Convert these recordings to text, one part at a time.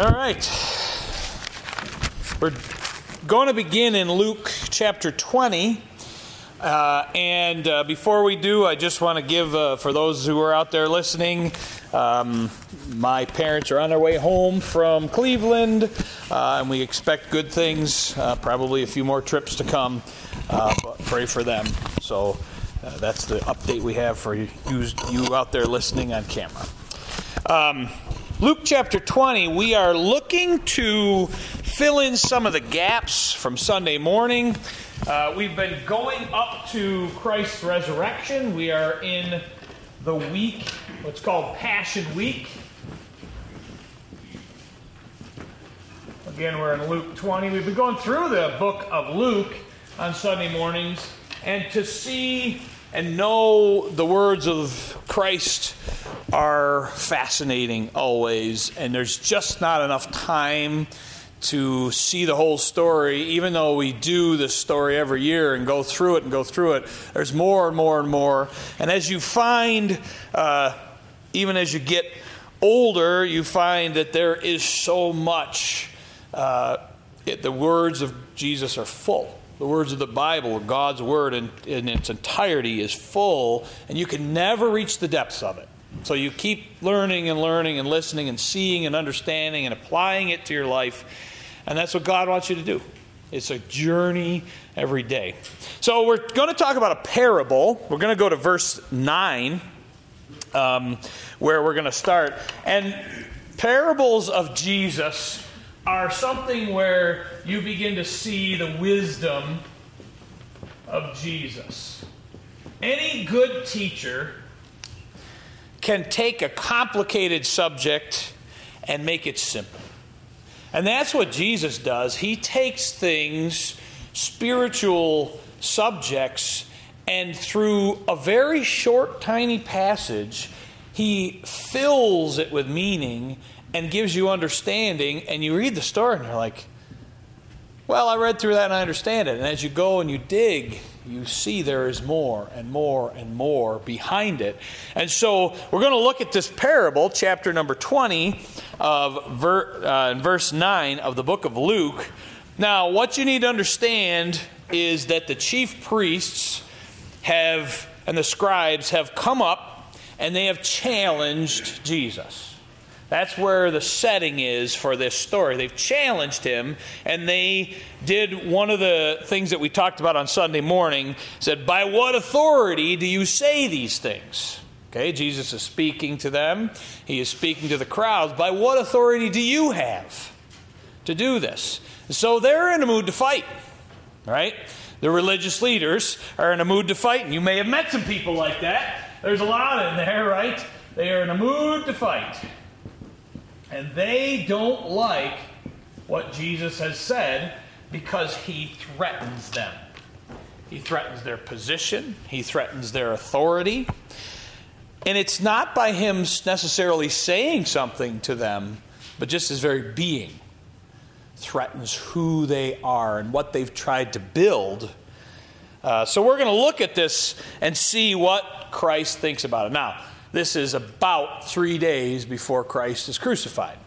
All right. We're going to begin in Luke chapter 20. Uh, and uh, before we do, I just want to give, uh, for those who are out there listening, um, my parents are on their way home from Cleveland, uh, and we expect good things, uh, probably a few more trips to come, uh, but pray for them. So that's the update we have for you, you out there listening on camera. Um, Luke chapter 20, we are looking to fill in some of the gaps from Sunday morning. Uh, we've been going up to Christ's resurrection. We are in the week, what's called Passion Week. Again, we're in Luke 20. We've been going through the book of Luke on Sunday mornings. And to see and know the words of Christ are fascinating always, and there's just not enough time to see the whole story, even though we do this story every year and go through it and go through it. There's more and more and more. And as you find, uh, even as you get older, you find that there is so much. Uh, it, the words of Jesus are full. The words of the Bible, God's word in, in its entirety, is full, and you can never reach the depths of it. So you keep learning and learning and listening and seeing and understanding and applying it to your life. And that's what God wants you to do. It's a journey every day. So we're going to talk about a parable. We're going to go to verse 9, um, where we're going to start. And parables of Jesus are something where you begin to see the wisdom of Jesus. Any good teacher can take a complicated subject and make it simple. And that's what Jesus does. He takes things, spiritual subjects, and through a very short, tiny passage, he fills it with meaning and gives you understanding. And you read the story and you're like, well, I read through that and I understand it. And as you go and you dig, you see there is more and more and more behind it. And so we're going to look at this parable, chapter number 20 of ver, uh, verse 9 of the book of Luke. Now, what you need to understand is that the chief priests have and the scribes have come up and they have challenged Jesus. That's where the setting is for this story. They've challenged him, and they did one of the things that we talked about on Sunday morning said, By what authority do you say these things? Okay, Jesus is speaking to them, he is speaking to the crowds. By what authority do you have to do this? So they're in a mood to fight, right? The religious leaders are in a mood to fight, and you may have met some people like that. There's a lot in there, right? They are in a mood to fight. And they don't like what Jesus has said because he threatens them. He threatens their position, he threatens their authority. And it's not by him necessarily saying something to them, but just his very being threatens who they are and what they've tried to build. Uh, so we're going to look at this and see what Christ thinks about it. Now, this is about three days before Christ is crucified.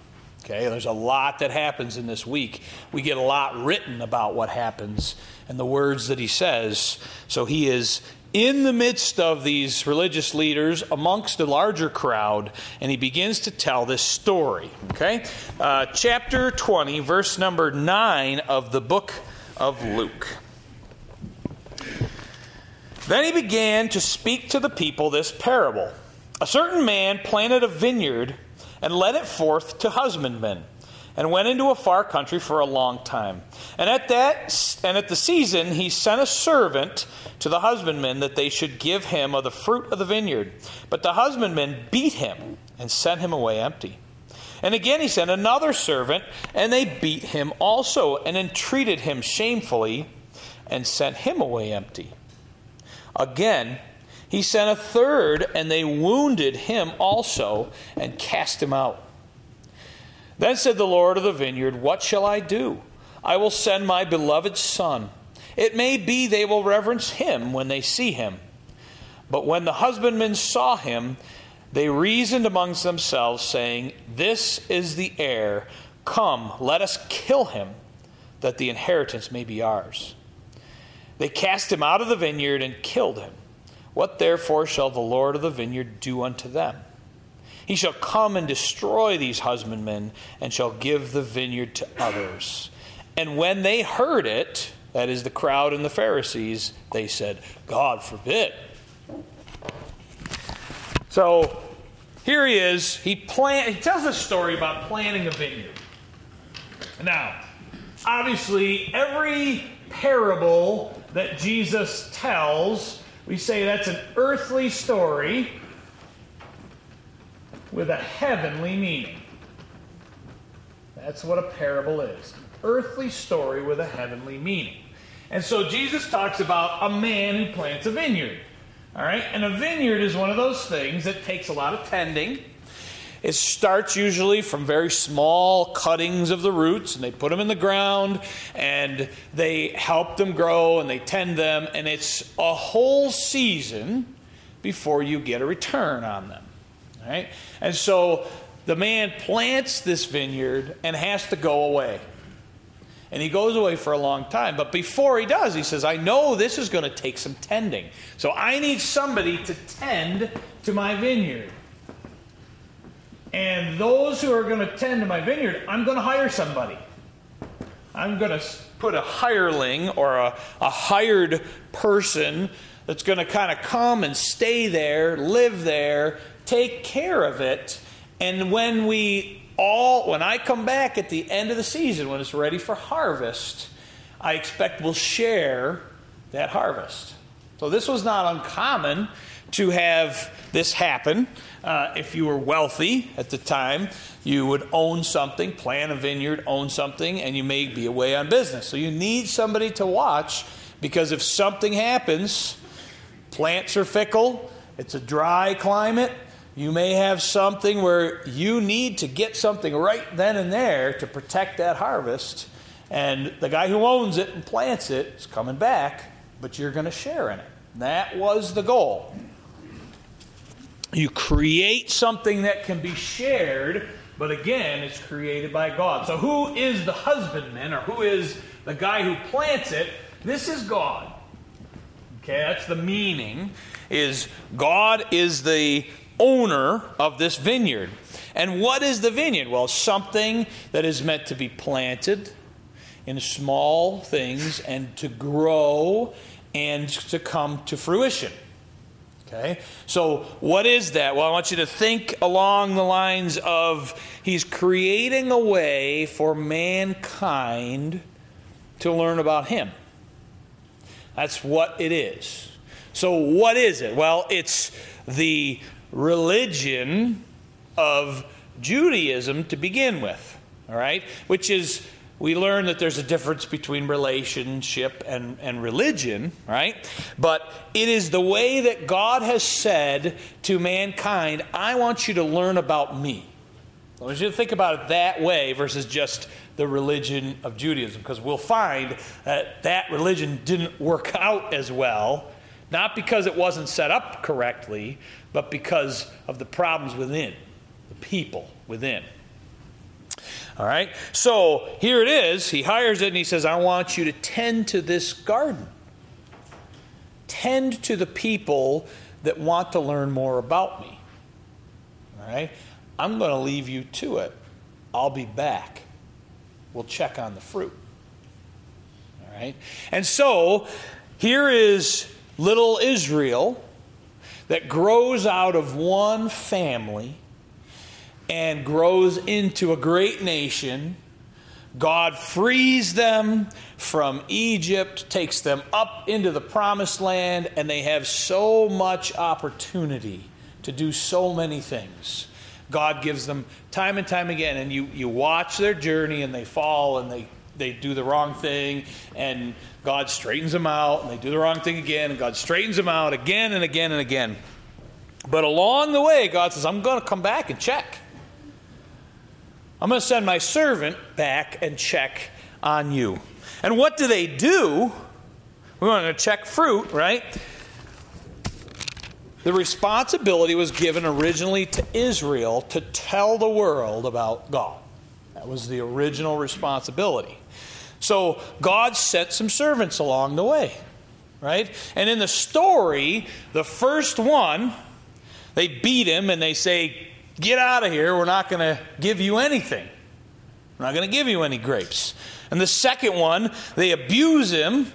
Okay, there's a lot that happens in this week. We get a lot written about what happens and the words that he says. So he is in the midst of these religious leaders, amongst a larger crowd, and he begins to tell this story. Okay, uh, chapter 20, verse number 9 of the book of Luke. Then he began to speak to the people this parable. A certain man planted a vineyard and led it forth to husbandmen and went into a far country for a long time. And at that and at the season he sent a servant to the husbandmen that they should give him of the fruit of the vineyard. But the husbandmen beat him and sent him away empty. And again he sent another servant, and they beat him also and entreated him shamefully and sent him away empty. Again he sent a third, and they wounded him also and cast him out. Then said the Lord of the vineyard, What shall I do? I will send my beloved son. It may be they will reverence him when they see him. But when the husbandmen saw him, they reasoned amongst themselves, saying, This is the heir. Come, let us kill him, that the inheritance may be ours. They cast him out of the vineyard and killed him. What therefore shall the Lord of the vineyard do unto them? He shall come and destroy these husbandmen, and shall give the vineyard to others. And when they heard it, that is the crowd and the Pharisees, they said, God forbid. So here he is. He, plant, he tells a story about planting a vineyard. Now, obviously, every parable that Jesus tells, we say that's an earthly story with a heavenly meaning. That's what a parable is an earthly story with a heavenly meaning. And so Jesus talks about a man who plants a vineyard. All right? And a vineyard is one of those things that takes a lot of tending. It starts usually from very small cuttings of the roots, and they put them in the ground, and they help them grow, and they tend them, and it's a whole season before you get a return on them. Right? And so the man plants this vineyard and has to go away. And he goes away for a long time. But before he does, he says, I know this is going to take some tending. So I need somebody to tend to my vineyard. And those who are going to tend to my vineyard, I'm going to hire somebody. I'm going to put a hireling or a, a hired person that's going to kind of come and stay there, live there, take care of it. And when we all, when I come back at the end of the season, when it's ready for harvest, I expect we'll share that harvest. So this was not uncommon to have this happen. Uh, if you were wealthy at the time, you would own something, plant a vineyard, own something, and you may be away on business. So you need somebody to watch because if something happens, plants are fickle, it's a dry climate, you may have something where you need to get something right then and there to protect that harvest. And the guy who owns it and plants it is coming back, but you're going to share in it. That was the goal. You create something that can be shared, but again, it's created by God. So, who is the husbandman or who is the guy who plants it? This is God. Okay, that's the meaning. Is God is the owner of this vineyard. And what is the vineyard? Well, something that is meant to be planted in small things and to grow and to come to fruition. Okay? So, what is that? Well, I want you to think along the lines of He's creating a way for mankind to learn about Him. That's what it is. So, what is it? Well, it's the religion of Judaism to begin with, all right? Which is, we learn that there's a difference between relationship and, and religion, right? But it is the way that God has said to mankind, I want you to learn about me. I want you to think about it that way versus just the religion of Judaism, because we'll find that that religion didn't work out as well, not because it wasn't set up correctly, but because of the problems within, the people within. All right? So here it is. He hires it and he says, I want you to tend to this garden. Tend to the people that want to learn more about me. All right? I'm going to leave you to it. I'll be back. We'll check on the fruit. All right? And so here is little Israel that grows out of one family and grows into a great nation. God frees them from Egypt, takes them up into the promised land, and they have so much opportunity to do so many things. God gives them time and time again, and you, you watch their journey and they fall and they, they do the wrong thing, and God straightens them out, and they do the wrong thing again, and God straightens them out again and again and again. But along the way, God says, I'm going to come back and check. I'm going to send my servant back and check on you. And what do they do? We want to check fruit, right? The responsibility was given originally to Israel to tell the world about God. That was the original responsibility. So God sent some servants along the way, right? And in the story, the first one, they beat him and they say, Get out of here. We're not going to give you anything. We're not going to give you any grapes. And the second one, they abuse him.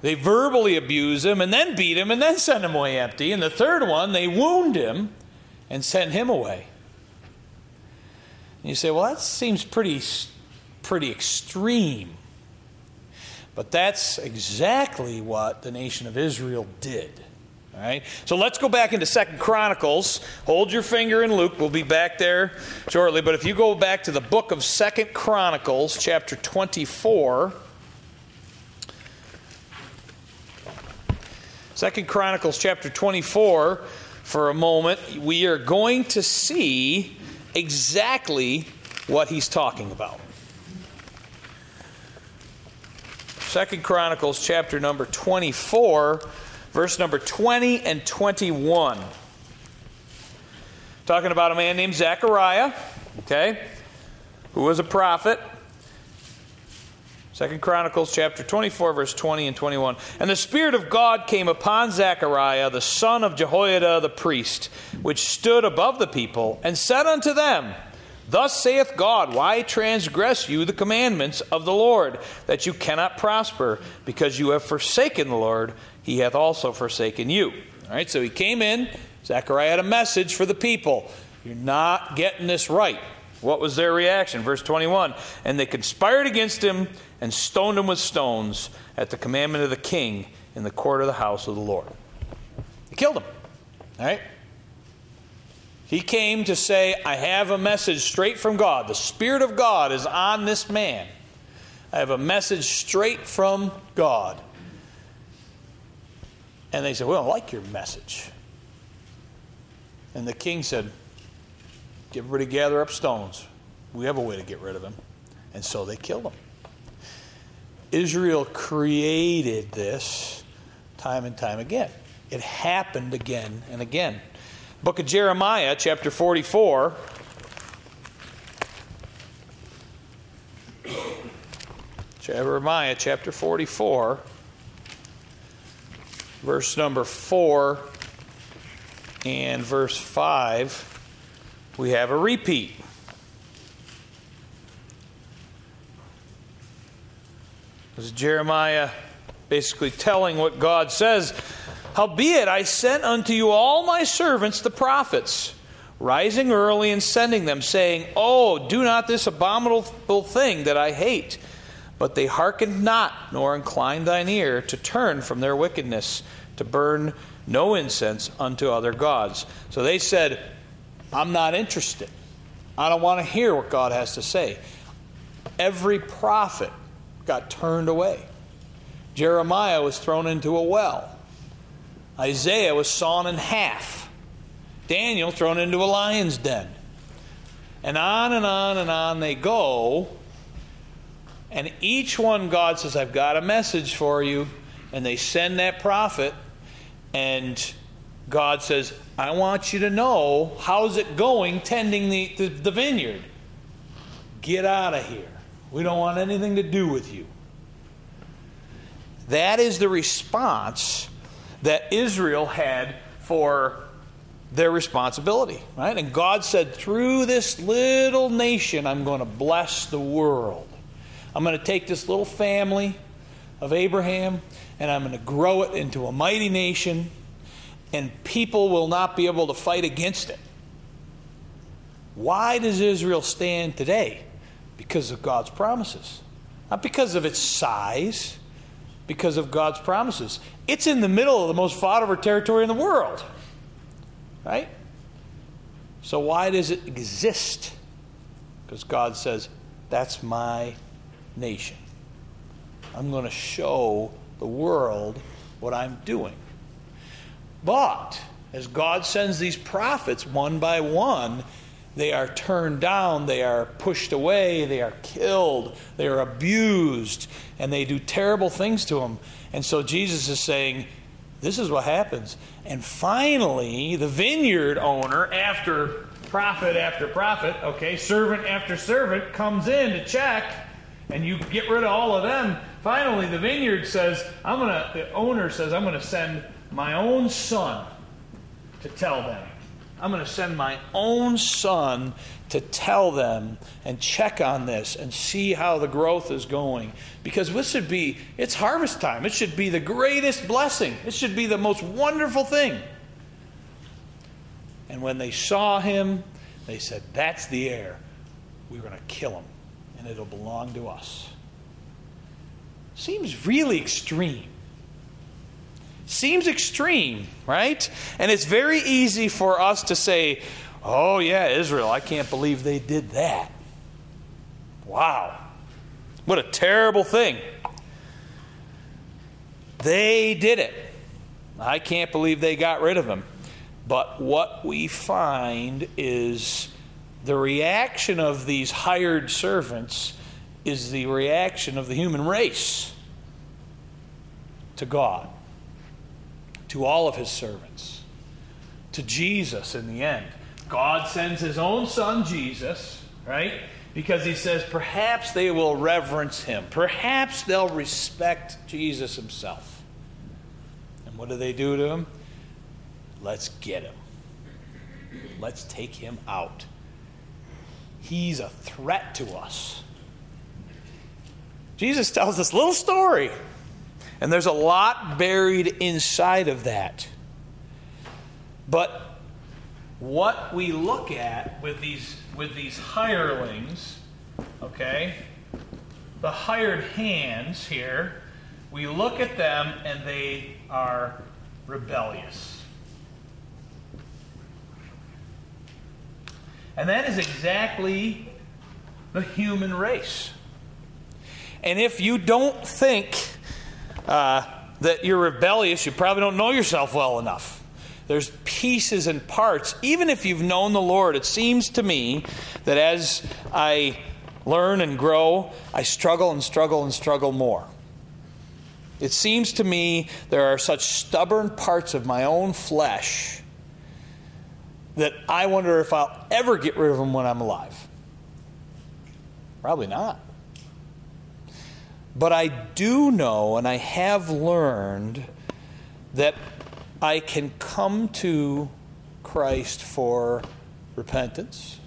They verbally abuse him and then beat him and then send him away empty. And the third one, they wound him and send him away. And you say, well, that seems pretty, pretty extreme. But that's exactly what the nation of Israel did. All right. So let's go back into Second Chronicles. Hold your finger in Luke. We'll be back there shortly. But if you go back to the book of Second Chronicles, chapter 24. Second Chronicles chapter 24 for a moment, we are going to see exactly what he's talking about. Second Chronicles chapter number 24 verse number 20 and 21. Talking about a man named Zechariah, okay, who was a prophet. Second Chronicles chapter 24, verse 20 and 21. And the Spirit of God came upon Zechariah, the son of Jehoiada the priest, which stood above the people, and said unto them, Thus saith God, Why transgress you the commandments of the Lord, that you cannot prosper, because you have forsaken the Lord, he hath also forsaken you. All right, so he came in. Zechariah had a message for the people. You're not getting this right. What was their reaction? Verse 21 And they conspired against him and stoned him with stones at the commandment of the king in the court of the house of the Lord. They killed him. All right? He came to say, I have a message straight from God. The Spirit of God is on this man. I have a message straight from God. And they said, We don't like your message. And the king said, Get Everybody gather up stones. We have a way to get rid of him. And so they killed him. Israel created this time and time again. It happened again and again. Book of Jeremiah, chapter 44. Jeremiah, chapter 44 verse number 4 and verse 5, we have a repeat. This is Jeremiah basically telling what God says. Howbeit, I sent unto you all my servants, the prophets, rising early and sending them, saying, Oh, do not this abominable thing that I hate. But they hearkened not, nor inclined thine ear to turn from their wickedness, to burn no incense unto other gods. So they said, I'm not interested. I don't want to hear what God has to say. Every prophet got turned away. Jeremiah was thrown into a well. Isaiah was sawn in half. Daniel thrown into a lion's den. And on and on and on they go and each one, God says, I've got a message for you. And they send that prophet, and God says, I want you to know how's it going tending the, the, the vineyard. Get out of here. We don't want anything to do with you. That is the response that Israel had for their responsibility, right? And God said, through this little nation, I'm going to bless the world. I'm going to take this little family of Abraham and I'm going to grow it into a mighty nation, and people will not be able to fight against it. Why does Israel stand today? Because of God's promises. Not because of its size, because of God's promises. It's in the middle of the most fought over territory in the world. Right? So why does it exist? Because God says, that's my nation. I'm going to show the world what I'm doing. But as God sends these prophets one by one, they are turned down, they are pushed away, they are killed, they are abused, and they do terrible things to them. And so Jesus is saying, This is what happens. And finally, the vineyard owner, after prophet after prophet, okay, servant after servant comes in to check, and you get rid of all of them. Finally, the vineyard says, I'm going to, the owner says, I'm going to send my own son to tell them. I'm going to send my own son to tell them and check on this and see how the growth is going. Because this should be, it's harvest time. It should be the greatest blessing. It should be the most wonderful thing. And when they saw him, they said, That's the heir. We're going to kill him, and it'll belong to us. Seems really extreme. Seems extreme, right? And it's very easy for us to say, oh, yeah, Israel, I can't believe they did that. Wow. What a terrible thing. They did it. I can't believe they got rid of him. But what we find is the reaction of these hired servants is the reaction of the human race to God, to all of his servants, to Jesus in the end. God sends his own son, Jesus, right? Because he says perhaps they will reverence him, perhaps they'll respect Jesus himself. And what do they do to him? Let's get him. Let's take him out. He's a threat to us. Jesus tells this little story, and there's a lot buried inside of that. But what we look at with these with these hirelings, okay, the hired hands here, we look at them and they are rebellious. And that is exactly the human race. And if you don't think uh, that you're rebellious, you probably don't know yourself well enough. There's pieces and parts. Even if you've known the Lord, it seems to me that as I learn and grow, I struggle and struggle and struggle more. It seems to me there are such stubborn parts of my own flesh that I wonder if I'll ever get rid of them when I'm alive. Probably not. But I do know and I have learned that I can come to Christ for repentance,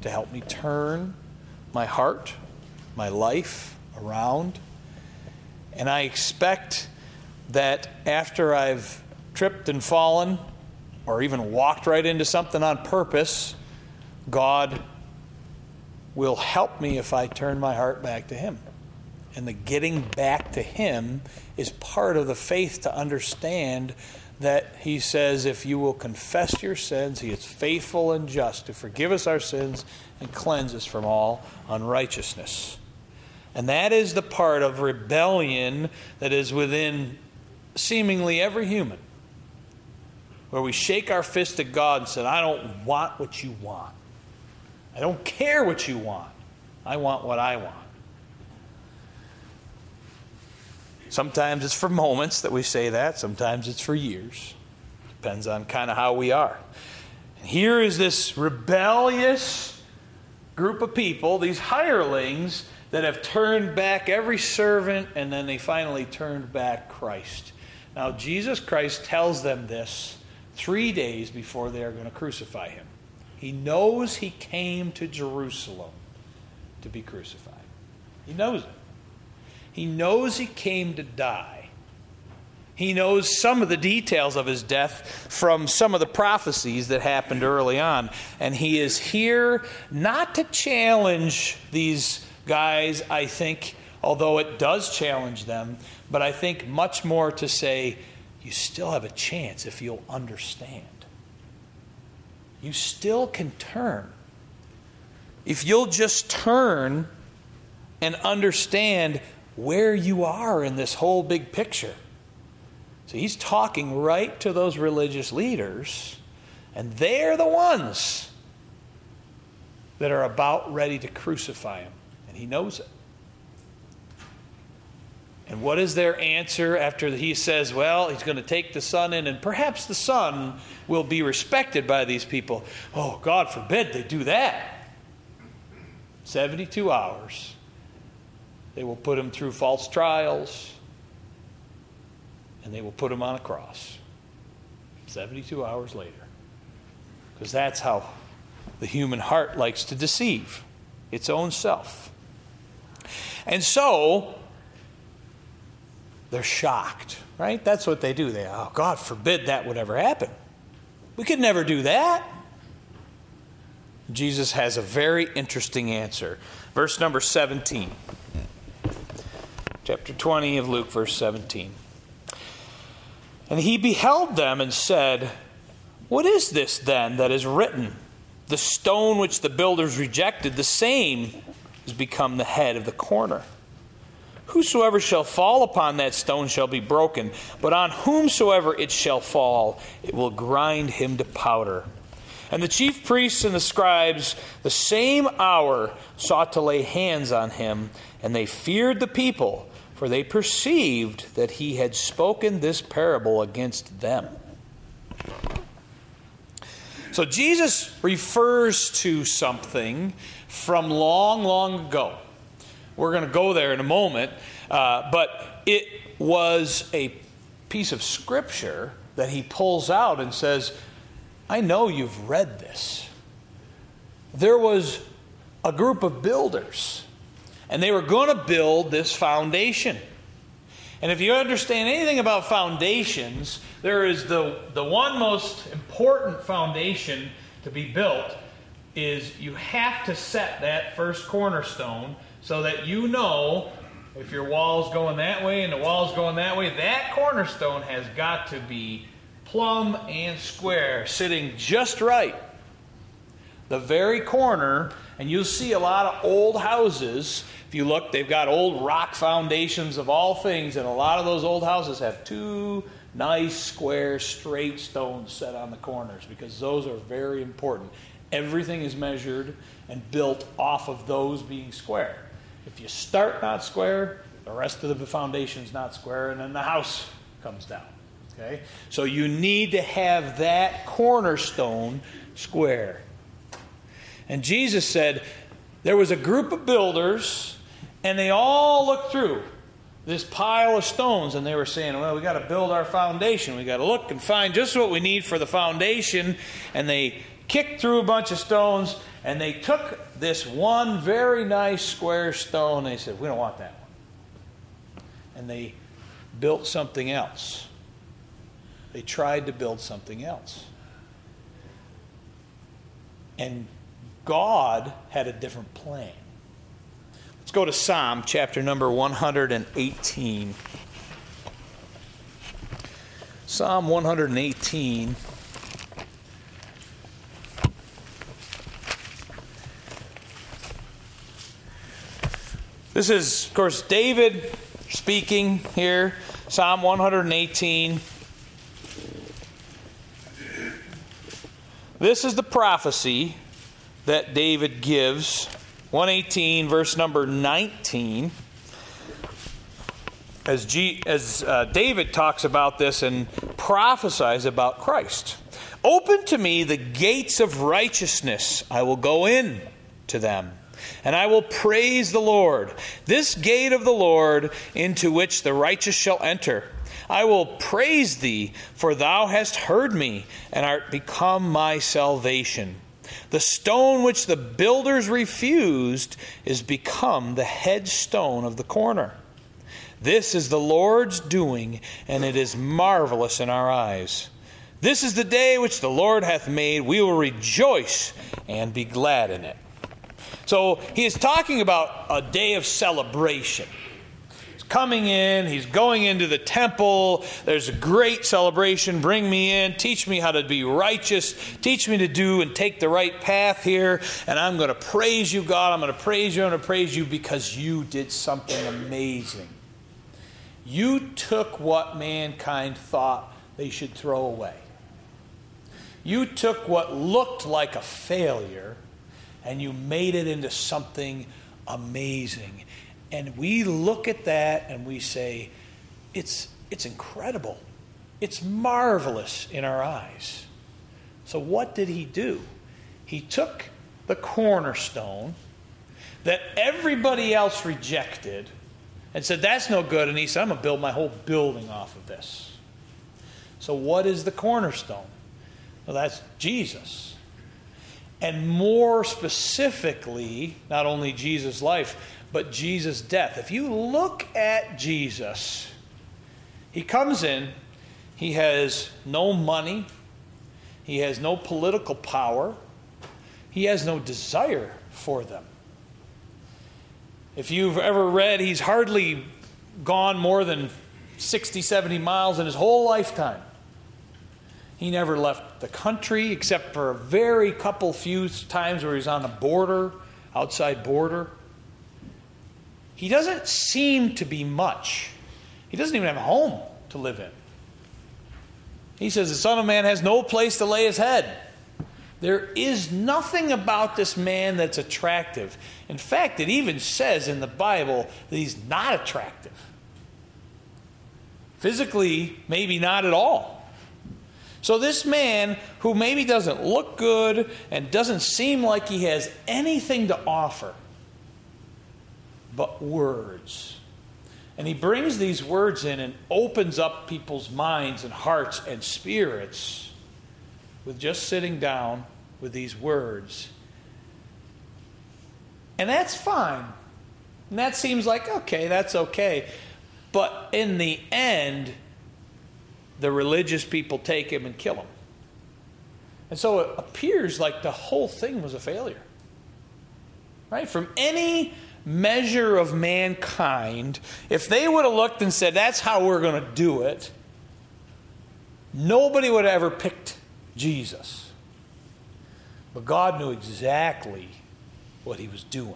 to help me turn my heart, my life around. And I expect that after I've tripped and fallen, or even walked right into something on purpose, God will help me if I turn my heart back to Him. And the getting back to Him is part of the faith to understand that He says, if you will confess your sins, He is faithful and just to forgive us our sins and cleanse us from all unrighteousness. And that is the part of rebellion that is within seemingly every human where we shake our fist at God and said, I don't want what you want. I don't care what you want. I want what I want. Sometimes it's for moments that we say that, sometimes it's for years. Depends on kind of how we are. And here is this rebellious group of people, these hirelings, that have turned back every servant and then they finally turned back Christ. Now, Jesus Christ tells them this three days before they are going to crucify him. He knows he came to Jerusalem to be crucified. He knows it. He knows he came to die. He knows some of the details of his death from some of the prophecies that happened early on. And he is here not to challenge these guys, I think, although it does challenge them, but I think much more to say, you still have a chance if you'll understand. You still can turn. If you'll just turn and understand where you are in this whole big picture. So he's talking right to those religious leaders, and they're the ones that are about ready to crucify him, and he knows it. And what is their answer after he says, well, he's going to take the son in, and perhaps the son will be respected by these people? Oh, God forbid they do that. 72 hours. They will put him through false trials, and they will put him on a cross. 72 hours later. Because that's how the human heart likes to deceive its own self. And so, they're shocked, right? That's what they do. They, oh, God forbid that would ever happen. We could never do that. Jesus has a very interesting answer. Verse number 17. Chapter 20 of Luke, verse 17. And he beheld them and said, What is this then that is written? The stone which the builders rejected, the same has become the head of the corner. Whosoever shall fall upon that stone shall be broken, but on whomsoever it shall fall, it will grind him to powder. And the chief priests and the scribes, the same hour, sought to lay hands on him, and they feared the people, for they perceived that he had spoken this parable against them. So Jesus refers to something from long, long ago. We're going to go there in a moment, uh, but it was a piece of scripture that he pulls out and says, I know you've read this. There was a group of builders, and they were going to build this foundation. And if you understand anything about foundations, there is the, the one most important foundation to be built is you have to set that first cornerstone so that you know if your wall's going that way and the wall's going that way, that cornerstone has got to be plumb and square, sitting just right. The very corner, and you'll see a lot of old houses. If you look, they've got old rock foundations of all things, and a lot of those old houses have two nice, square, straight stones set on the corners because those are very important. Everything is measured and built off of those being square. If you start not square, the rest of the foundation is not square, and then the house comes down. Okay? So you need to have that cornerstone square. And Jesus said there was a group of builders, and they all looked through this pile of stones, and they were saying, Well, we got to build our foundation. We got to look and find just what we need for the foundation. And they kicked through a bunch of stones, and they took this one very nice square stone. They said, We don't want that one. And they built something else. They tried to build something else. And God had a different plan. Let's go to Psalm chapter number 118. Psalm 118. This is, of course, David speaking here. Psalm 118. This is the prophecy that David gives. 118, verse number 19. As, G, as uh, David talks about this and prophesies about Christ. Open to me the gates of righteousness, I will go in to them and I will praise the Lord. This gate of the Lord into which the righteous shall enter. I will praise thee, for thou hast heard me, and art become my salvation. The stone which the builders refused is become the headstone of the corner. This is the Lord's doing, and it is marvelous in our eyes. This is the day which the Lord hath made. We will rejoice and be glad in it. So he is talking about a day of celebration He's coming in, he's going into the temple. There's a great celebration. Bring me in, teach me how to be righteous, teach me to do and take the right path here. And I'm going to praise you, God. I'm going to praise you. I'm going to praise you because you did something amazing. You took what mankind thought they should throw away. You took what looked like a failure and you made it into something amazing And we look at that and we say, it's, it's incredible. It's marvelous in our eyes. So, what did he do? He took the cornerstone that everybody else rejected and said, That's no good. And he said, I'm going to build my whole building off of this. So, what is the cornerstone? Well, that's Jesus. And more specifically, not only Jesus' life, but Jesus' death. If you look at Jesus, he comes in, he has no money, he has no political power, he has no desire for them. If you've ever read, he's hardly gone more than 60, 70 miles in his whole lifetime. He never left the country except for a very couple few times where he's on the border, outside border. He doesn't seem to be much. He doesn't even have a home to live in. He says, The Son of Man has no place to lay his head. There is nothing about this man that's attractive. In fact, it even says in the Bible that he's not attractive. Physically, maybe not at all. So, this man who maybe doesn't look good and doesn't seem like he has anything to offer but words. And he brings these words in and opens up people's minds and hearts and spirits with just sitting down with these words. And that's fine. And that seems like, okay, that's okay. But in the end, the religious people take him and kill him. And so it appears like the whole thing was a failure. Right? From any measure of mankind, if they would have looked and said, that's how we're going to do it, nobody would have ever picked Jesus. But God knew exactly what he was doing.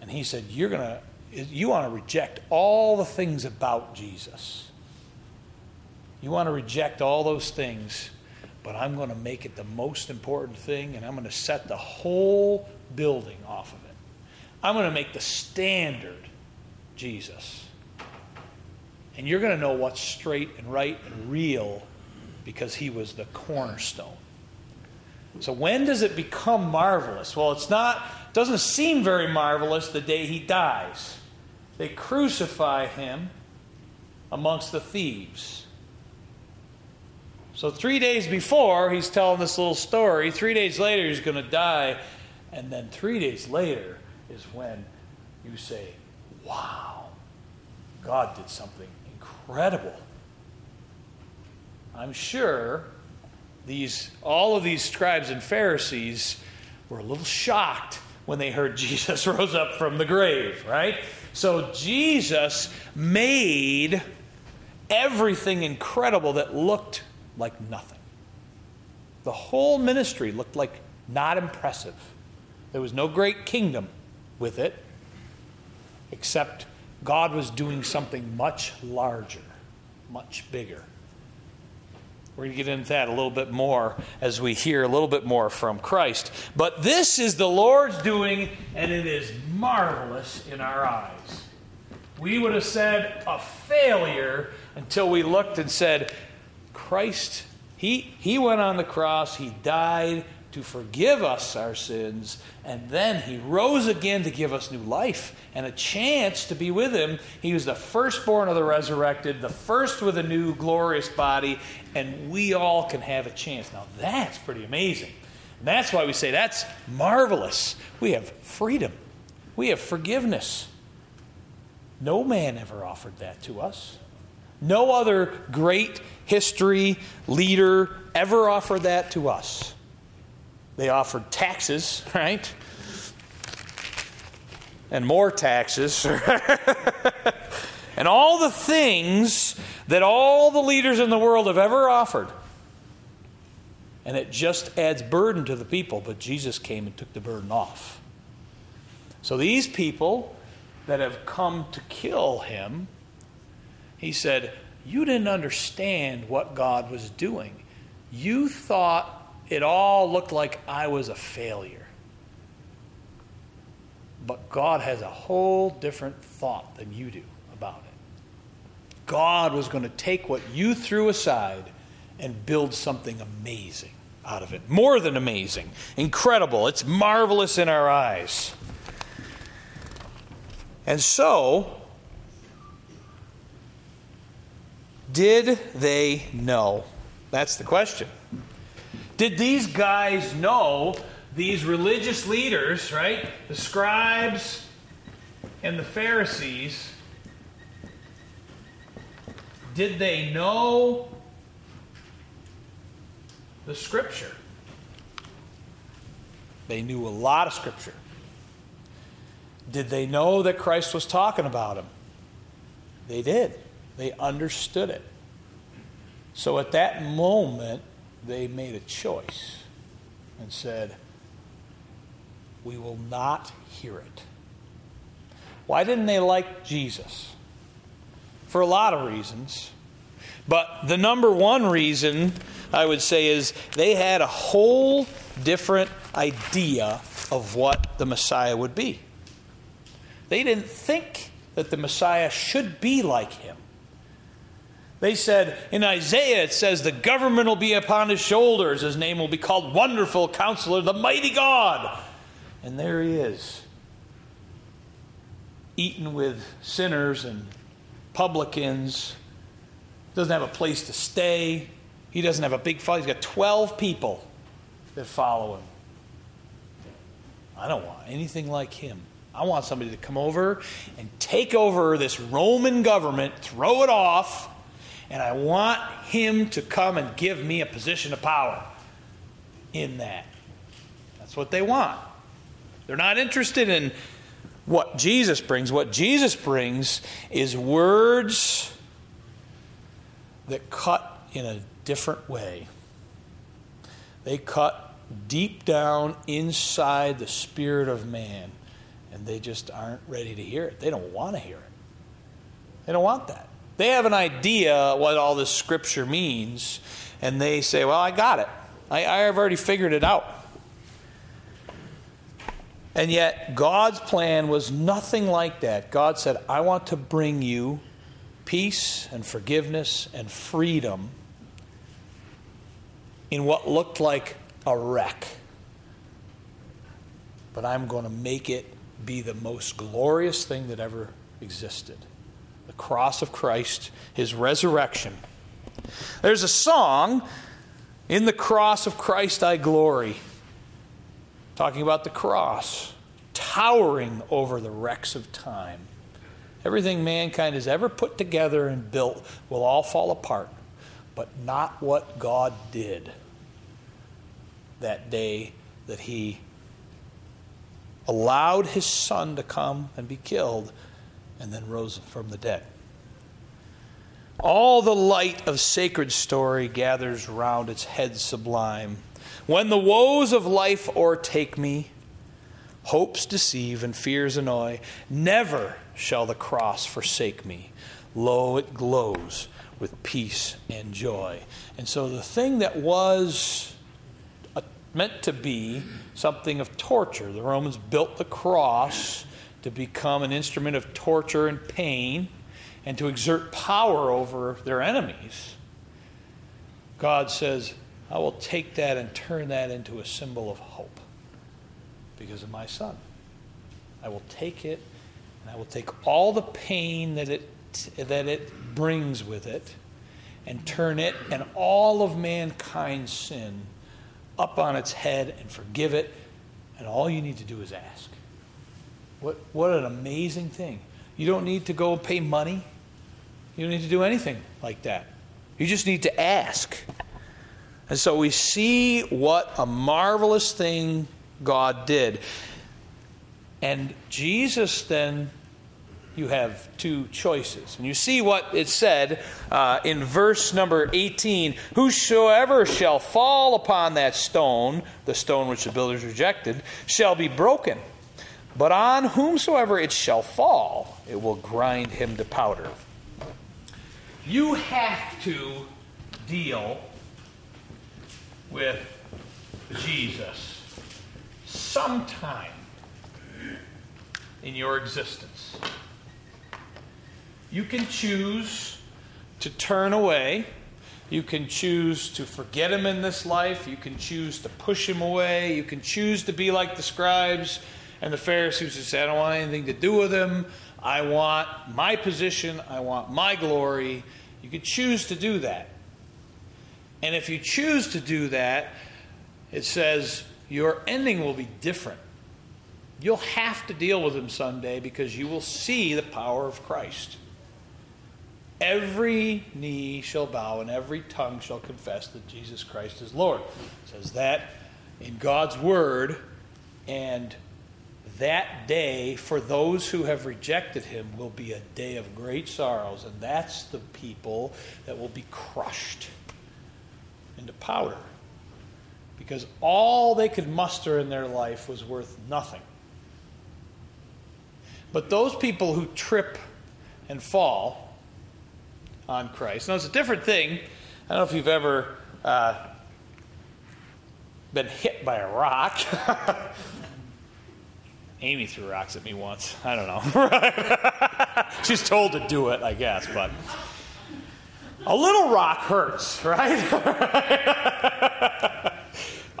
And he said, You're going to, you want to reject all the things about Jesus. You want to reject all those things, but I'm going to make it the most important thing, and I'm going to set the whole building off of it. I'm going to make the standard Jesus. And you're going to know what's straight and right and real because he was the cornerstone. So when does it become marvelous? Well, it's not doesn't seem very marvelous the day he dies. They crucify him amongst the thieves. So 3 days before he's telling this little story, 3 days later he's going to die, and then 3 days later is when you say, "Wow. God did something incredible." I'm sure these, all of these scribes and Pharisees were a little shocked when they heard Jesus rose up from the grave, right? So Jesus made everything incredible that looked like nothing. The whole ministry looked like not impressive. There was no great kingdom with it, except God was doing something much larger, much bigger. We're going to get into that a little bit more as we hear a little bit more from Christ. But this is the Lord's doing, and it is marvelous in our eyes. We would have said a failure until we looked and said, Christ, he, he went on the cross, He died to forgive us our sins, and then He rose again to give us new life and a chance to be with Him. He was the firstborn of the resurrected, the first with a new glorious body, and we all can have a chance. Now, that's pretty amazing. And that's why we say that's marvelous. We have freedom, we have forgiveness. No man ever offered that to us. No other great history leader ever offered that to us. They offered taxes, right? And more taxes. and all the things that all the leaders in the world have ever offered. And it just adds burden to the people, but Jesus came and took the burden off. So these people that have come to kill him, he said, You didn't understand what God was doing. You thought it all looked like I was a failure. But God has a whole different thought than you do about it. God was going to take what you threw aside and build something amazing out of it. More than amazing, incredible. It's marvelous in our eyes. And so, did they know? That's the question. Did these guys know these religious leaders, right? The scribes and the Pharisees, did they know the scripture? They knew a lot of scripture. Did they know that Christ was talking about them? They did. They understood it. So at that moment, they made a choice and said, We will not hear it. Why didn't they like Jesus? For a lot of reasons. But the number one reason I would say is they had a whole different idea of what the Messiah would be. They didn't think that the Messiah should be like him. They said in Isaiah, it says, The government will be upon his shoulders. His name will be called Wonderful Counselor, the Mighty God. And there he is, eating with sinners and publicans, doesn't have a place to stay. He doesn't have a big following. He's got 12 people that follow him. I don't want anything like him. I want somebody to come over and take over this Roman government, throw it off, and I want him to come and give me a position of power in that. That's what they want. They're not interested in what Jesus brings. What Jesus brings is words that cut in a different way. They cut deep down inside the spirit of man, and they just aren't ready to hear it. They don't want to hear it. They don't want that. They have an idea what all this scripture means, and they say, Well, I got it. I, I have already figured it out. And yet, God's plan was nothing like that. God said, I want to bring you peace and forgiveness and freedom in what looked like a wreck. But I'm going to make it be the most glorious thing that ever existed the cross of Christ, his resurrection. There's a song, In the Cross of Christ I Glory, talking about the cross, towering over the wrecks of time. Everything mankind has ever put together and built will all fall apart, but not what God did that day that He allowed His Son to come and be killed and then rose from the dead. All the light of sacred story gathers round its head sublime. When the woes of life o'ertake me, hopes deceive and fears annoy, never shall the cross forsake me. Lo, it glows with peace and joy. And so the thing that was uh, meant to be something of torture, the Romans built the cross to become an instrument of torture and pain and to exert power over their enemies. God says, I will take that and turn that into a symbol of hope because of my son. I will take it and I will take all the pain that it, that it brings with it and turn it and all of mankind's sin up on its head and forgive it. And all you need to do is ask. What, what an amazing thing. You don't need to go pay money. You don't need to do anything like that. You just need to ask. And so we see what a marvelous thing God did. And Jesus then, you have two choices. And you see what it said uh, in verse number 18 Whosoever shall fall upon that stone, the stone which the builders rejected, shall be broken. But on whomsoever it shall fall, it will grind him to powder. You have to deal with Jesus sometime. in your existence. You can choose to turn away. You can choose to forget him in this life. You can choose to push him away. You can choose to be like the scribes and the Pharisees who say, I don't want anything to do with him. I want my position. I want my glory. You can choose to do that. And if you choose to do that, it says your ending will be different. You'll have to deal with him someday because you will see the power of Christ. Every knee shall bow and every tongue shall confess that Jesus Christ is Lord. It says that in God's word, and that day for those who have rejected him will be a day of great sorrows, and that's the people that will be crushed into powder. Because all they could muster in their life was worth nothing. But those people who trip and fall, on Christ. Now, it's a different thing. I don't know if you've ever uh, been hit by a rock. Amy threw rocks at me once. I don't know. She's told to do it, I guess, but a little rock hurts, right?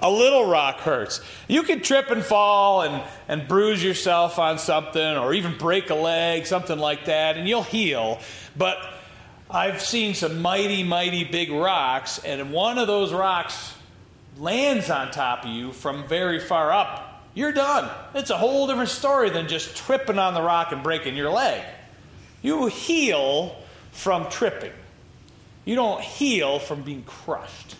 a little rock hurts. You can trip and fall and, and bruise yourself on something or even break a leg, something like that, and you'll heal. But I've seen some mighty, mighty big rocks, and one of those rocks lands on top of you from very far up, you're done. It's a whole different story than just tripping on the rock and breaking your leg. You heal from tripping, you don't heal from being crushed.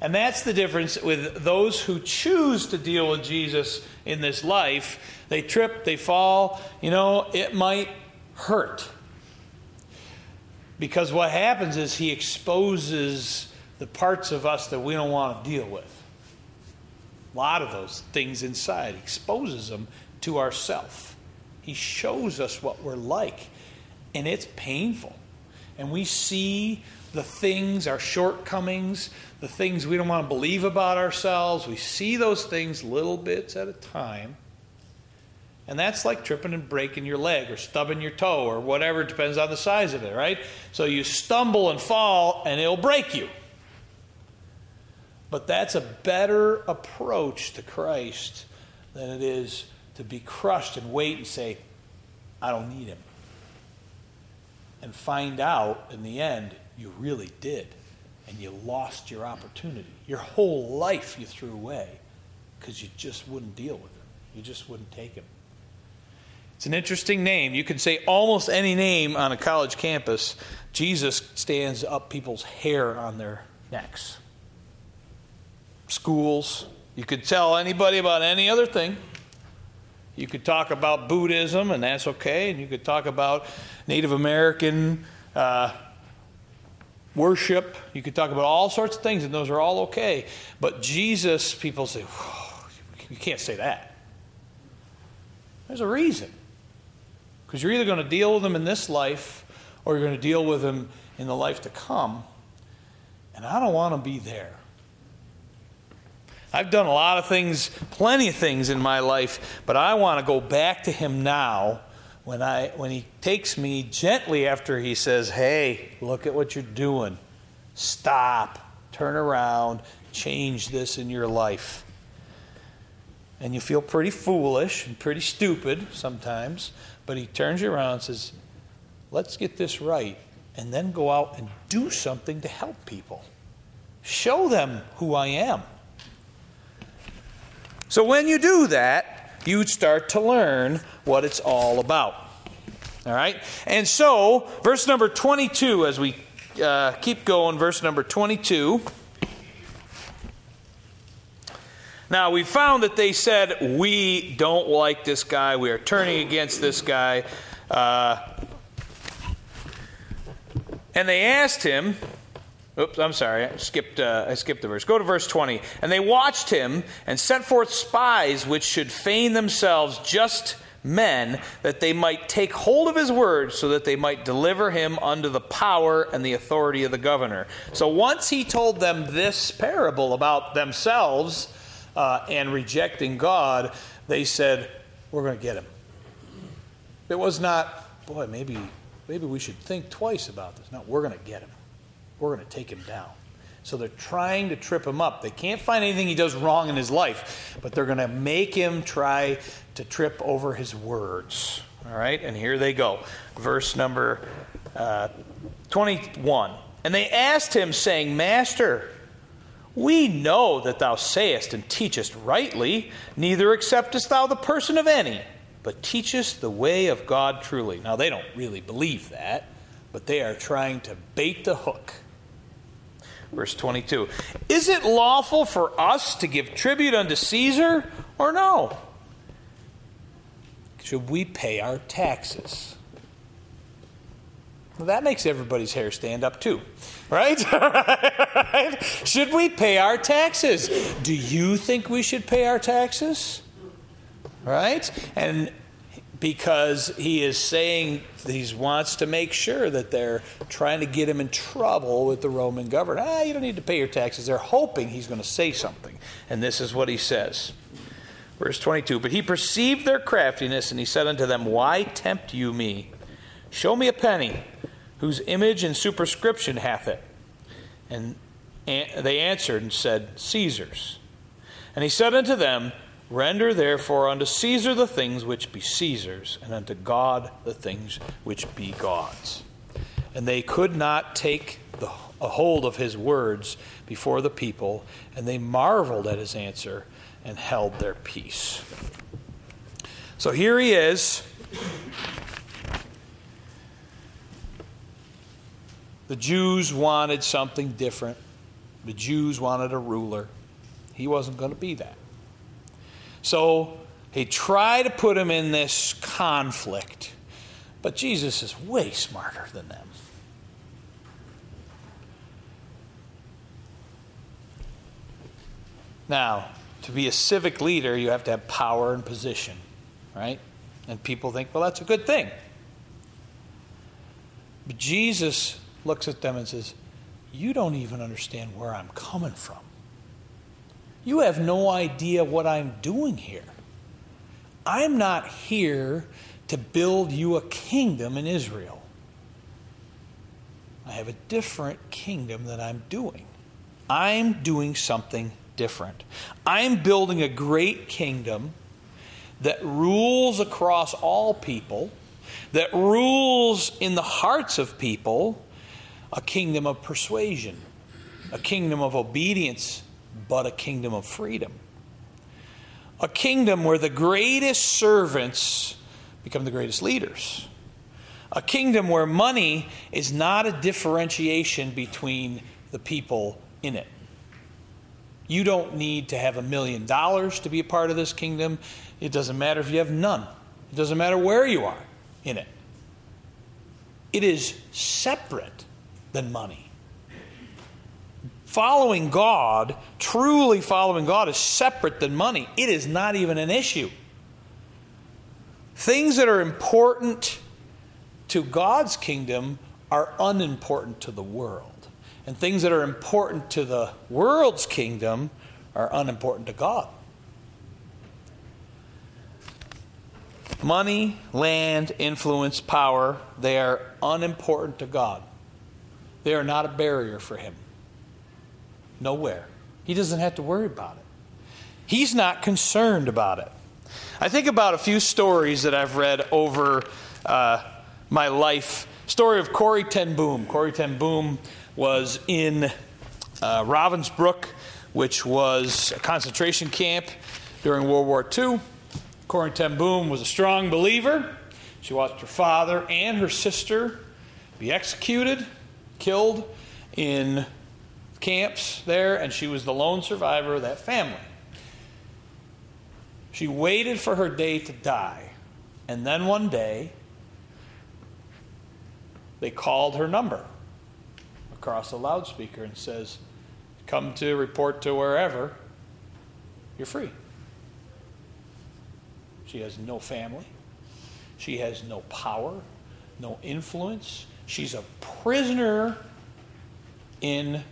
And that's the difference with those who choose to deal with Jesus in this life. They trip, they fall, you know, it might hurt. Because what happens is he exposes the parts of us that we don't want to deal with. Lot of those things inside, exposes them to ourself. He shows us what we're like, and it's painful. And we see the things, our shortcomings, the things we don't want to believe about ourselves. We see those things little bits at a time. And that's like tripping and breaking your leg or stubbing your toe or whatever, it depends on the size of it, right? So you stumble and fall and it'll break you. But that's a better approach to Christ than it is to be crushed and wait and say, I don't need him. And find out in the end, you really did. And you lost your opportunity. Your whole life you threw away because you just wouldn't deal with him. You just wouldn't take him. It's an interesting name. You can say almost any name on a college campus. Jesus stands up people's hair on their necks. Schools. You could tell anybody about any other thing. You could talk about Buddhism, and that's okay. And you could talk about Native American uh, worship. You could talk about all sorts of things, and those are all okay. But Jesus, people say, you can't say that. There's a reason. Because you're either going to deal with them in this life or you're going to deal with them in the life to come. And I don't want to be there. I've done a lot of things, plenty of things in my life, but I want to go back to Him now when, I, when He takes me gently after He says, Hey, look at what you're doing. Stop, turn around, change this in your life. And you feel pretty foolish and pretty stupid sometimes, but he turns you around and says, Let's get this right, and then go out and do something to help people. Show them who I am. So when you do that, you start to learn what it's all about. All right? And so, verse number 22, as we uh, keep going, verse number 22. Now, we found that they said, We don't like this guy. We are turning against this guy. Uh, and they asked him, Oops, I'm sorry. I skipped, uh, I skipped the verse. Go to verse 20. And they watched him and sent forth spies which should feign themselves just men, that they might take hold of his words, so that they might deliver him under the power and the authority of the governor. So once he told them this parable about themselves, uh, and rejecting God, they said, We're going to get him. It was not, boy, maybe, maybe we should think twice about this. No, we're going to get him. We're going to take him down. So they're trying to trip him up. They can't find anything he does wrong in his life, but they're going to make him try to trip over his words. All right, and here they go. Verse number uh, 21. And they asked him, saying, Master, we know that thou sayest and teachest rightly, neither acceptest thou the person of any, but teachest the way of God truly. Now, they don't really believe that, but they are trying to bait the hook. Verse 22 Is it lawful for us to give tribute unto Caesar or no? Should we pay our taxes? Well, that makes everybody's hair stand up too, right? should we pay our taxes? Do you think we should pay our taxes? Right? And because he is saying he wants to make sure that they're trying to get him in trouble with the Roman government. Ah, you don't need to pay your taxes. They're hoping he's going to say something. And this is what he says. Verse 22 But he perceived their craftiness, and he said unto them, Why tempt you me? Show me a penny whose image and superscription hath it? And they answered and said, Caesar's. And he said unto them, Render therefore unto Caesar the things which be Caesar's, and unto God the things which be God's. And they could not take the, a hold of his words before the people, and they marveled at his answer and held their peace. So here he is The Jews wanted something different. The Jews wanted a ruler. He wasn't going to be that. So he tried to put him in this conflict. But Jesus is way smarter than them. Now, to be a civic leader, you have to have power and position, right? And people think, well, that's a good thing. But Jesus looks at them and says, You don't even understand where I'm coming from. You have no idea what I'm doing here. I'm not here to build you a kingdom in Israel. I have a different kingdom that I'm doing. I'm doing something different. I'm building a great kingdom that rules across all people, that rules in the hearts of people, a kingdom of persuasion, a kingdom of obedience, but a kingdom of freedom. A kingdom where the greatest servants become the greatest leaders. A kingdom where money is not a differentiation between the people in it. You don't need to have a million dollars to be a part of this kingdom. It doesn't matter if you have none, it doesn't matter where you are in it. It is separate than money. Following God, truly following God, is separate than money. It is not even an issue. Things that are important to God's kingdom are unimportant to the world. And things that are important to the world's kingdom are unimportant to God. Money, land, influence, power, they are unimportant to God. They are not a barrier for him. Nowhere. He doesn't have to worry about it. He's not concerned about it. I think about a few stories that I've read over uh, my life. Story of Corrie ten Boom. Corrie ten Boom was in uh, Ravensbrück, which was a concentration camp during World War II. Corrie ten Boom was a strong believer. She watched her father and her sister be executed killed in camps there, and she was the lone survivor of that family. She waited for her day to die, and then one day, they called her number across a loudspeaker and says, "Come to report to wherever. You're free." She has no family. She has no power, no influence. She's a prisoner in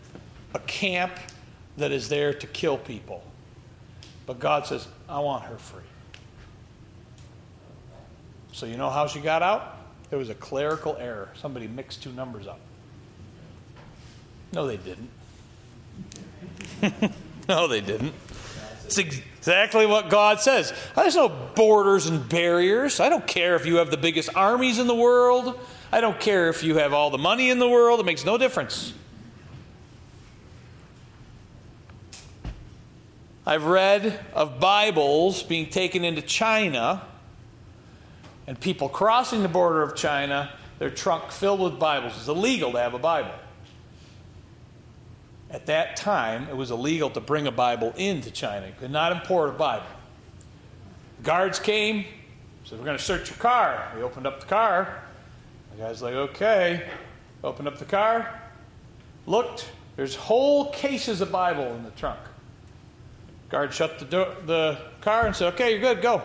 a camp that is there to kill people. But God says, I want her free. So you know how she got out? There was a clerical error. Somebody mixed two numbers up. No, they didn't. no, they didn't. It's exactly what God says. There's no borders and barriers. I don't care if you have the biggest armies in the world. I don't care if you have all the money in the world. It makes no difference. I've read of Bibles being taken into China and people crossing the border of China, their trunk filled with Bibles. It's illegal to have a Bible. At that time, it was illegal to bring a Bible into China. You could not import a Bible. Guards came, said, We're going to search your car. We opened up the car. The guy's like, Okay. Opened up the car, looked. There's whole cases of Bible in the trunk. Guard shut the, door, the car and said, Okay, you're good, go.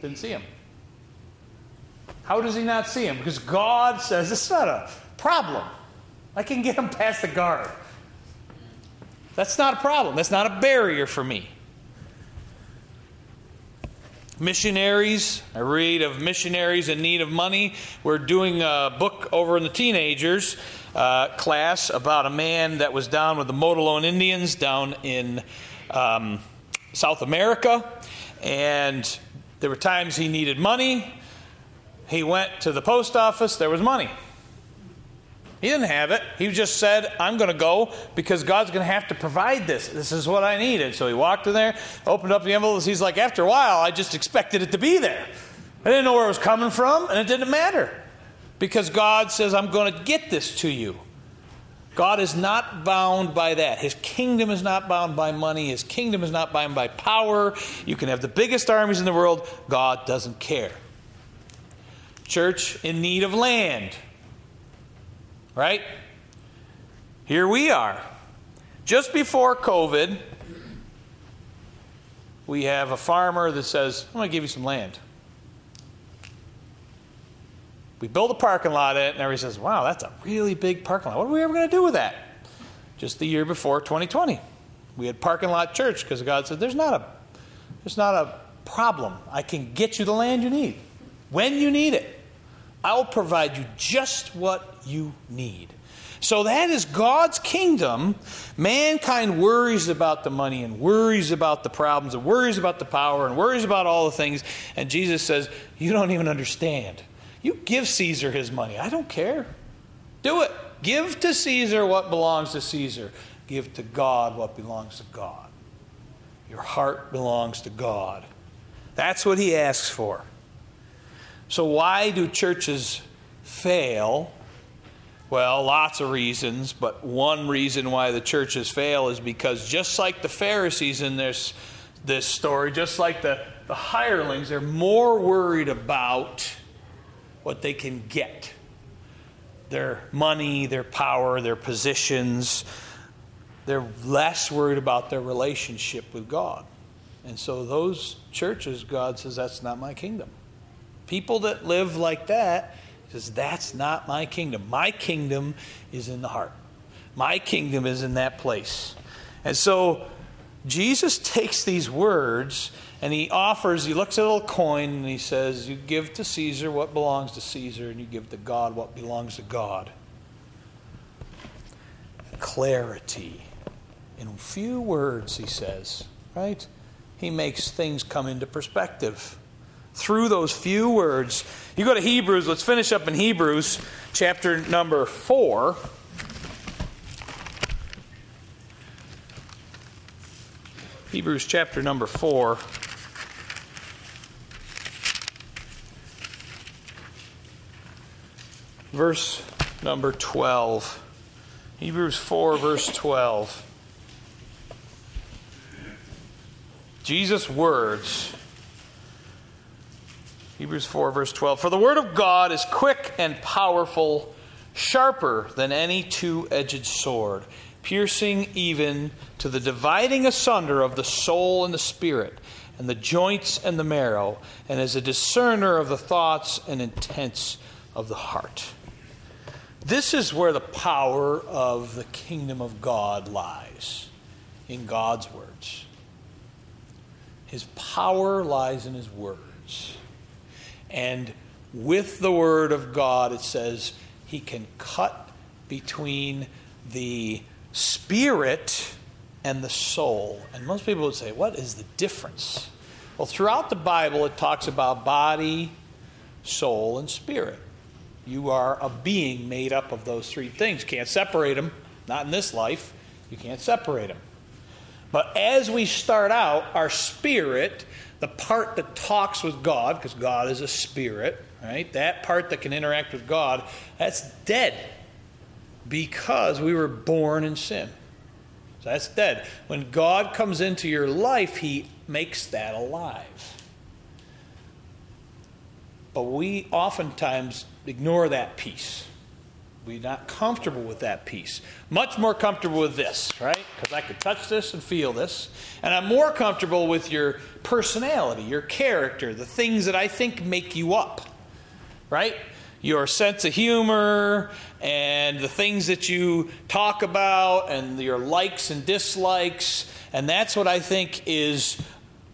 Didn't see him. How does he not see him? Because God says it's not a problem. I can get him past the guard. That's not a problem. That's not a barrier for me. Missionaries, I read of missionaries in need of money. We're doing a book over in the teenagers uh, class about a man that was down with the Mogollon Indians down in um, South America. And there were times he needed money. He went to the post office, there was money. He didn't have it. He just said, I'm going to go because God's going to have to provide this. This is what I needed. So he walked in there, opened up the envelopes. He's like, after a while, I just expected it to be there. I didn't know where it was coming from, and it didn't matter because God says, I'm going to get this to you. God is not bound by that. His kingdom is not bound by money. His kingdom is not bound by power. You can have the biggest armies in the world. God doesn't care. Church in need of land. Right? Here we are. Just before COVID, we have a farmer that says, I'm going to give you some land. We build a parking lot in it, and everybody says, Wow, that's a really big parking lot. What are we ever going to do with that? Just the year before 2020, we had parking lot church because God said, There's not a there's not a problem. I can get you the land you need when you need it. I'll provide you just what you need. So that is God's kingdom. Mankind worries about the money and worries about the problems and worries about the power and worries about all the things. And Jesus says, You don't even understand. You give Caesar his money. I don't care. Do it. Give to Caesar what belongs to Caesar. Give to God what belongs to God. Your heart belongs to God. That's what he asks for. So, why do churches fail? Well, lots of reasons, but one reason why the churches fail is because just like the Pharisees in this, this story, just like the, the hirelings, they're more worried about what they can get their money, their power, their positions. They're less worried about their relationship with God. And so, those churches, God says, that's not my kingdom. People that live like that, says, that's not my kingdom. My kingdom is in the heart. My kingdom is in that place. And so Jesus takes these words and he offers, he looks at a little coin and he says, You give to Caesar what belongs to Caesar, and you give to God what belongs to God. Clarity. In few words, he says, right? He makes things come into perspective through those few words. You go to Hebrews, let's finish up in Hebrews chapter number 4. Hebrews chapter number 4. Verse number 12. Hebrews 4, verse 12. Jesus' words. Hebrews 4, verse 12. For the word of God is quick and powerful, sharper than any two edged sword, piercing even to the dividing asunder of the soul and the spirit, and the joints and the marrow, and is a discerner of the thoughts and intents of the heart. This is where the power of the kingdom of God lies in God's words. His power lies in his words. And with the Word of God, it says He can cut between the spirit and the soul. And most people would say, What is the difference? Well, throughout the Bible, it talks about body, soul, and spirit. You are a being made up of those three things. Can't separate them, not in this life. You can't separate them. But as we start out, our spirit, the part that talks with God, because God is a spirit, right? That part that can interact with God, that's dead because we were born in sin. So that's dead. When God comes into your life, He makes that alive. But we oftentimes ignore that piece. We're not comfortable with that piece. Much more comfortable with this, right? Because I can touch this and feel this. And I'm more comfortable with your personality, your character, the things that I think make you up, right? Your sense of humor and the things that you talk about and your likes and dislikes. And that's what I think is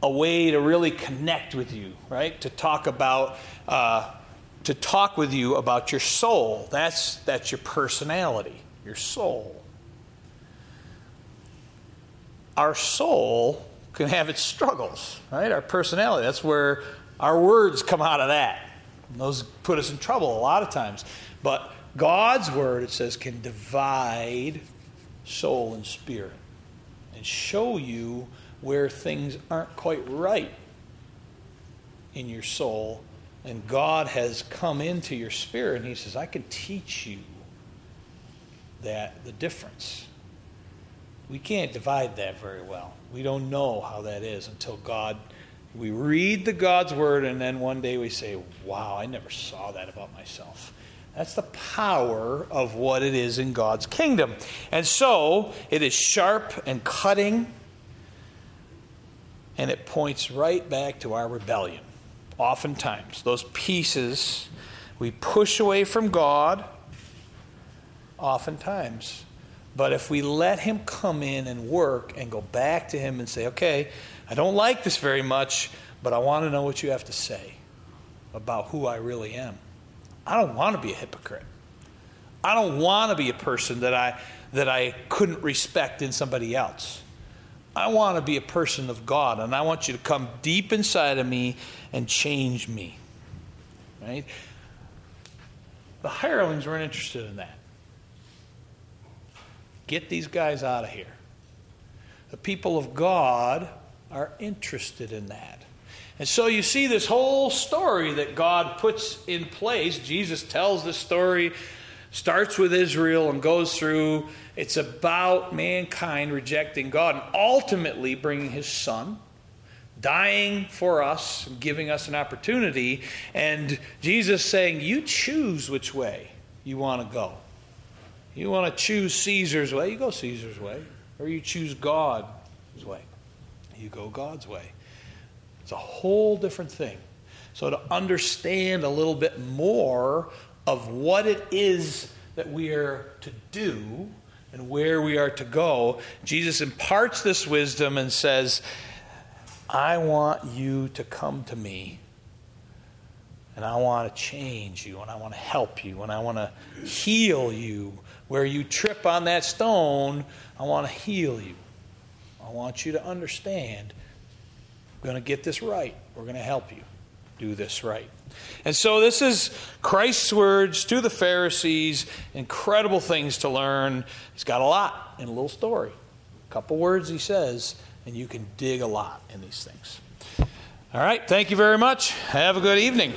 a way to really connect with you, right? To talk about. Uh, to talk with you about your soul. That's, that's your personality, your soul. Our soul can have its struggles, right? Our personality. That's where our words come out of that. And those put us in trouble a lot of times. But God's word, it says, can divide soul and spirit and show you where things aren't quite right in your soul and God has come into your spirit and He says, I can teach you that the difference. We can't divide that very well. We don't know how that is until God, we read the God's word and then one day we say, wow, I never saw that about myself. That's the power of what it is in God's kingdom. And so it is sharp and cutting, and it points right back to our rebellion oftentimes. Those pieces we push away from God, oftentimes. But if we let Him come in and work and go back to Him and say, okay, I don't like this very much, but I want to know what you have to say about who I really am. I don't want to be a hypocrite. I don't want to be a person that I, that I couldn't respect in somebody else. I want to be a person of God, and I want you to come deep inside of me and change me. Right? The hirelings weren't interested in that. Get these guys out of here. The people of God are interested in that. And so you see this whole story that God puts in place. Jesus tells this story starts with Israel and goes through. It's about mankind rejecting God and ultimately bringing his son, dying for us, giving us an opportunity. And Jesus saying, You choose which way you want to go. You want to choose Caesar's way, you go Caesar's way. Or you choose God's way, you go God's way. It's a whole different thing. So, to understand a little bit more of what it is that we are to do and where we are to go, Jesus imparts this wisdom and says, I want you to come to me. And I want to change you, and I want to help you, and I want to heal you. Where you trip on that stone, I want to heal you. I want you to understand. We're going to get this right. We're going to help you do this right. And so, this is Christ's words to the Pharisees. Incredible things to learn. He's got a lot in a little story. A couple words he says, and you can dig a lot in these things. All right, thank you very much. Have a good evening.